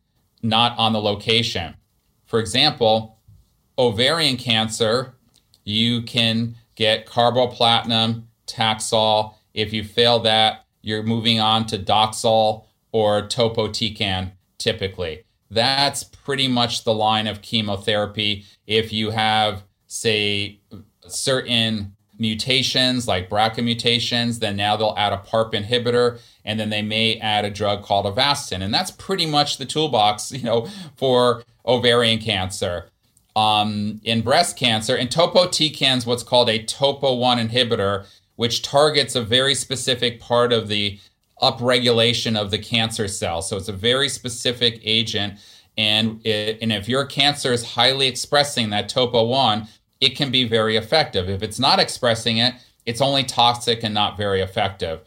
not on the location. For example, ovarian cancer, you can get carboplatin, Taxol. If you fail that, you're moving on to Doxil or topotecan typically. That's pretty much the line of chemotherapy. If you have, say, certain mutations like BRCA mutations, then now they'll add a PARP inhibitor and then they may add a drug called Avastin. And that's pretty much the toolbox, [laughs] you know, for ovarian cancer. Um, in breast cancer, and topotecan is what's called a topo 1 inhibitor, which targets a very specific part of the upregulation of the cancer cell. So it's a very specific agent. And, it, and if your cancer is highly expressing that topo 1, it can be very effective. If it's not expressing it, it's only toxic and not very effective.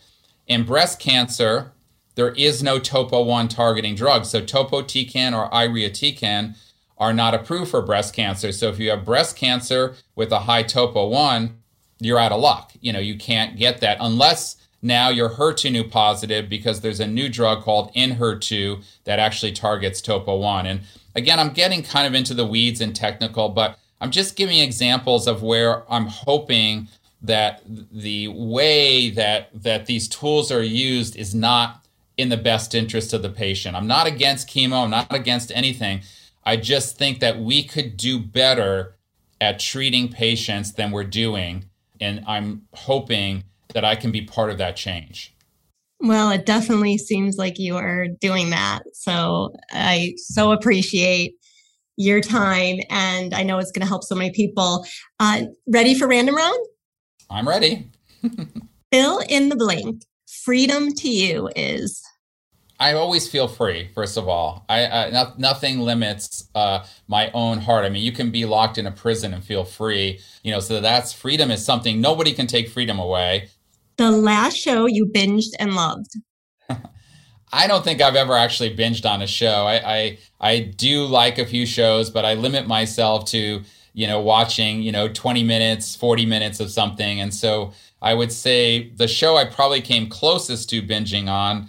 In breast cancer, there is no topo 1 targeting drug. So topotecan or irinotecan are not approved for breast cancer. So if you have breast cancer with a high topo 1, you're out of luck. You know, you can't get that unless now you're HER2/neu positive because there's a new drug called Enhertu that actually targets topo 1. And again, I'm getting kind of into the weeds and technical, but I'm just giving examples of where I'm hoping that the way that that these tools are used is not in the best interest of the patient. I'm not against chemo, I'm not against anything. I just think that we could do better at treating patients than we're doing and I'm hoping that I can be part of that change. Well, it definitely seems like you are doing that. So I so appreciate your time. And I know it's going to help so many people. Uh, ready for random round? I'm ready. [laughs] Fill in the blank. Freedom to you is. I always feel free. First of all, I uh, no, nothing limits uh, my own heart. I mean, you can be locked in a prison and feel free. You know, so that's freedom is something nobody can take freedom away. The last show you binged and loved. [laughs] I don't think I've ever actually binged on a show. I, I I do like a few shows, but I limit myself to you know watching you know 20 minutes, 40 minutes of something, and so I would say the show I probably came closest to binging on.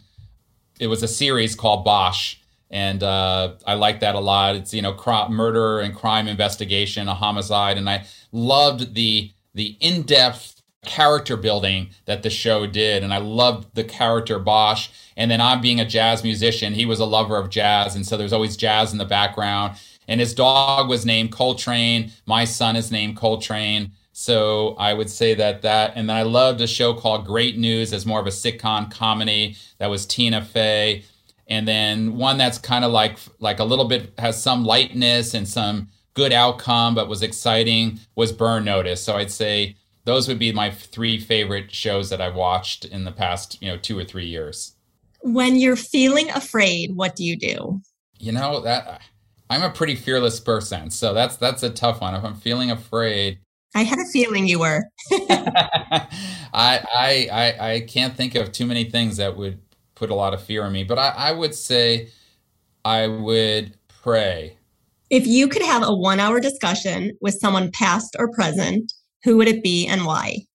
It was a series called Bosch, and uh, I like that a lot. It's you know murder and crime investigation, a homicide, and I loved the the in depth character building that the show did. And I loved the character Bosch. And then I'm being a jazz musician, he was a lover of jazz. And so there's always jazz in the background. And his dog was named Coltrane. My son is named Coltrane. So I would say that that. And then I loved a show called Great News as more of a sitcom comedy that was Tina Fey. And then one that's kind of like like a little bit has some lightness and some good outcome, but was exciting was Burn Notice. So I'd say those would be my three favorite shows that I've watched in the past, you know, two or three years. When you're feeling afraid, what do you do? You know that I'm a pretty fearless person, so that's that's a tough one. If I'm feeling afraid, I had a feeling you were. [laughs] [laughs] I, I I I can't think of too many things that would put a lot of fear in me, but I, I would say I would pray. If you could have a one hour discussion with someone past or present, who would it be and why?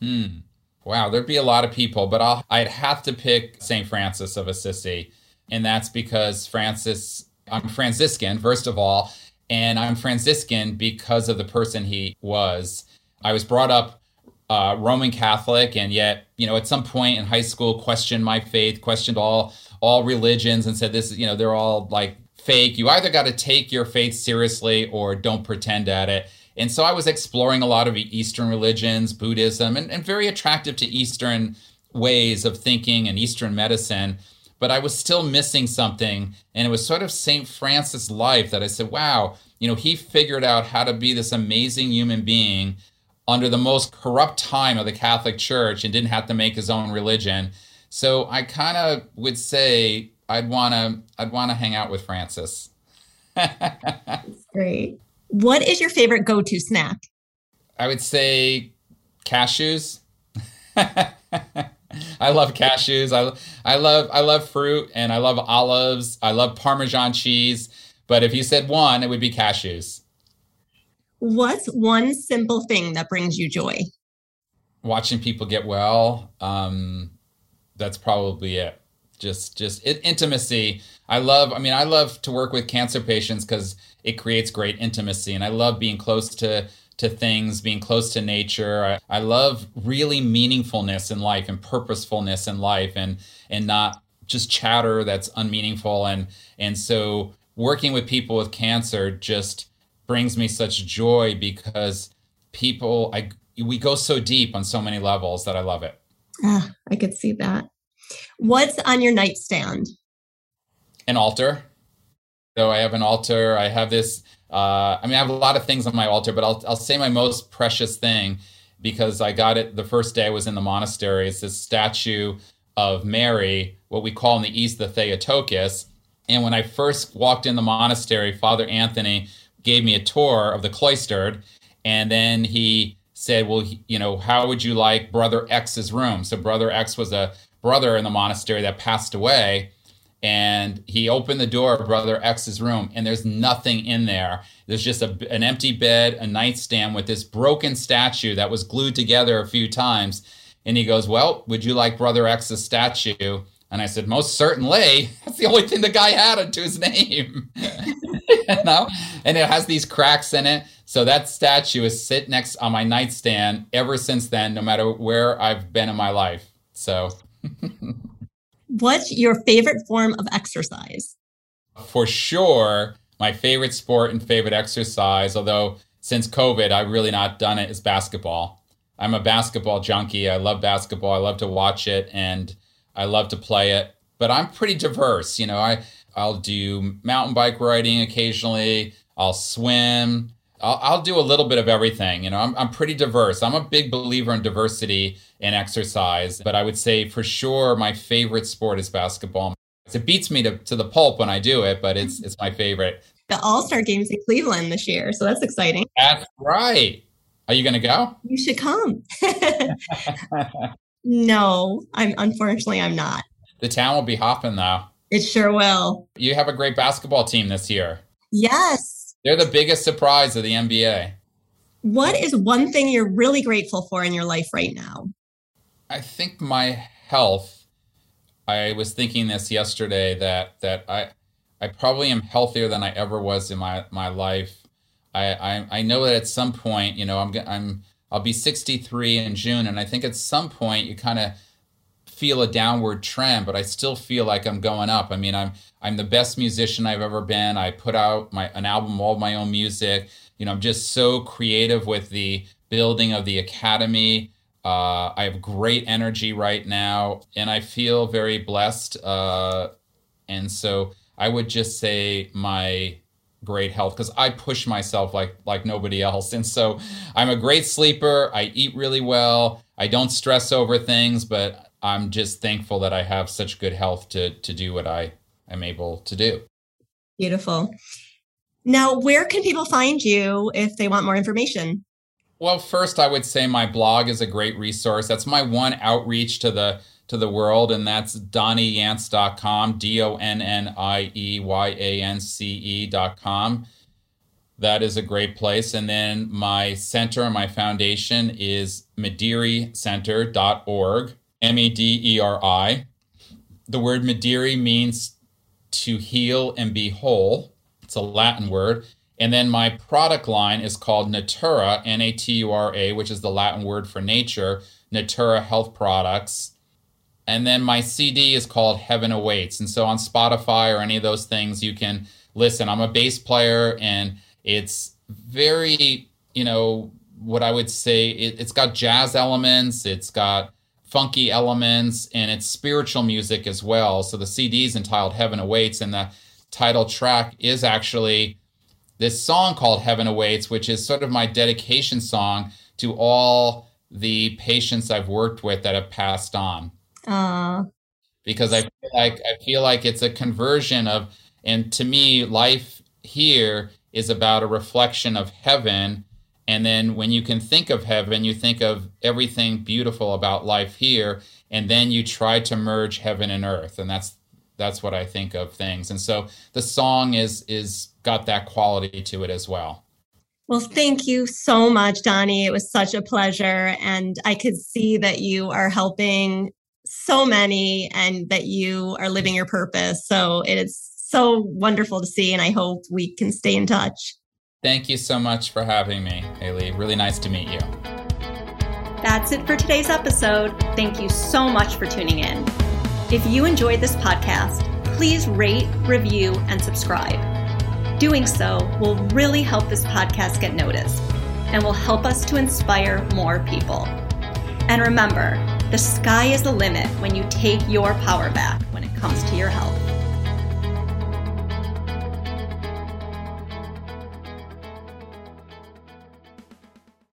Hmm. Wow, there'd be a lot of people, but I'll, I'd have to pick St. Francis of Assisi. And that's because Francis, I'm Franciscan, first of all, and I'm Franciscan because of the person he was. I was brought up uh, Roman Catholic, and yet, you know, at some point in high school, questioned my faith, questioned all all religions, and said this, is, you know, they're all like fake. You either got to take your faith seriously or don't pretend at it. And so I was exploring a lot of Eastern religions, Buddhism, and, and very attractive to Eastern ways of thinking and Eastern medicine. But I was still missing something. And it was sort of St. Francis' life that I said, wow, you know, he figured out how to be this amazing human being under the most corrupt time of the Catholic Church and didn't have to make his own religion. So I kind of would say I'd want to I'd want to hang out with Francis. That's [laughs] great. What is your favorite go-to snack? I would say cashews. [laughs] I love cashews. I I love I love fruit and I love olives. I love parmesan cheese, but if you said one, it would be cashews. What's one simple thing that brings you joy? Watching people get well. Um, that's probably it. Just just it, intimacy. I love. I mean, I love to work with cancer patients because it creates great intimacy, and I love being close to to things, being close to nature. I, I love really meaningfulness in life and purposefulness in life, and and not just chatter that's unmeaningful. And and so working with people with cancer just brings me such joy because people I we go so deep on so many levels that I love it. Ah, I could see that. What's on your nightstand? An altar. So I have an altar. I have this. Uh, I mean, I have a lot of things on my altar, but I'll I'll say my most precious thing because I got it the first day I was in the monastery. It's this statue of Mary, what we call in the East the Theotokos. And when I first walked in the monastery, Father Anthony gave me a tour of the cloistered, and then he said, "Well, you know, how would you like Brother X's room?" So Brother X was a brother in the monastery that passed away, and he opened the door of Brother X's room, and there's nothing in there. There's just a, an empty bed, a nightstand with this broken statue that was glued together a few times. And he goes, "Well, would you like Brother X's statue?" And I said, "Most certainly." [laughs] That's the only thing the guy had to his name. [laughs] you know? And it has these cracks in it. So that statue is sit next on my nightstand ever since then, no matter where I've been in my life. So [laughs] What's your favorite form of exercise? For sure, my favorite sport and favorite exercise, although since COVID, I've really not done it, is basketball. I'm a basketball junkie. I love basketball. I love to watch it and I love to play it. But I'm pretty diverse. You know, I I'll do mountain bike riding occasionally. I'll swim. I'll, I'll do a little bit of everything. You know, I'm, I'm pretty diverse. I'm a big believer in diversity in exercise, but I would say for sure my favorite sport is basketball. It beats me to, to the pulp when I do it, but it's it's my favorite. The All Star Games in Cleveland this year, so that's exciting. That's right. Are you going to go? You should come. [laughs] no, I'm unfortunately I'm not. The town will be hopping though. It sure will. You have a great basketball team this year. Yes. They're the biggest surprise of the NBA. What is one thing you're really grateful for in your life right now? I think my health. I was thinking this yesterday that that I I probably am healthier than I ever was in my my life. I I, I know that at some point, you know, I'm I'm I'll be 63 in June, and I think at some point you kind of feel a downward trend, but I still feel like I'm going up. I mean, I'm I'm the best musician I've ever been. I put out my an album, all my own music. You know, I'm just so creative with the building of the academy. Uh, I have great energy right now, and I feel very blessed. Uh, and so I would just say my great health because I push myself like like nobody else. And so I'm a great sleeper. I eat really well. I don't stress over things, but I'm just thankful that I have such good health to to do what I am able to do. Beautiful. Now, where can people find you if they want more information? Well, first, I would say my blog is a great resource. That's my one outreach to the to the world, and that's donnieyance.com, D O N N I E Y A N C E.com. That is a great place. And then my center, my foundation is mederi.center.org, M E D E R I. The word Mederi means to heal and be whole. It's a Latin word. And then my product line is called Natura, N A T U R A, which is the Latin word for nature, Natura Health Products. And then my CD is called Heaven Awaits. And so on Spotify or any of those things, you can listen. I'm a bass player and it's very, you know, what I would say, it, it's got jazz elements, it's got funky elements, and it's spiritual music as well. So the CD is entitled Heaven Awaits, and the title track is actually this song called Heaven Awaits, which is sort of my dedication song to all the patients I've worked with that have passed on. Uh, because I feel like I feel like it's a conversion of and to me life here is about a reflection of heaven and then when you can think of heaven you think of everything beautiful about life here and then you try to merge heaven and earth and that's that's what I think of things. And so the song is is got that quality to it as well. Well, thank you so much, Donnie. It was such a pleasure. And I could see that you are helping so many and that you are living your purpose. So it is so wonderful to see. And I hope we can stay in touch. Thank you so much for having me, Haley. Really nice to meet you. That's it for today's episode. Thank you so much for tuning in. If you enjoyed this podcast, please rate, review, and subscribe. Doing so will really help this podcast get noticed and will help us to inspire more people. And remember, the sky is the limit when you take your power back when it comes to your health.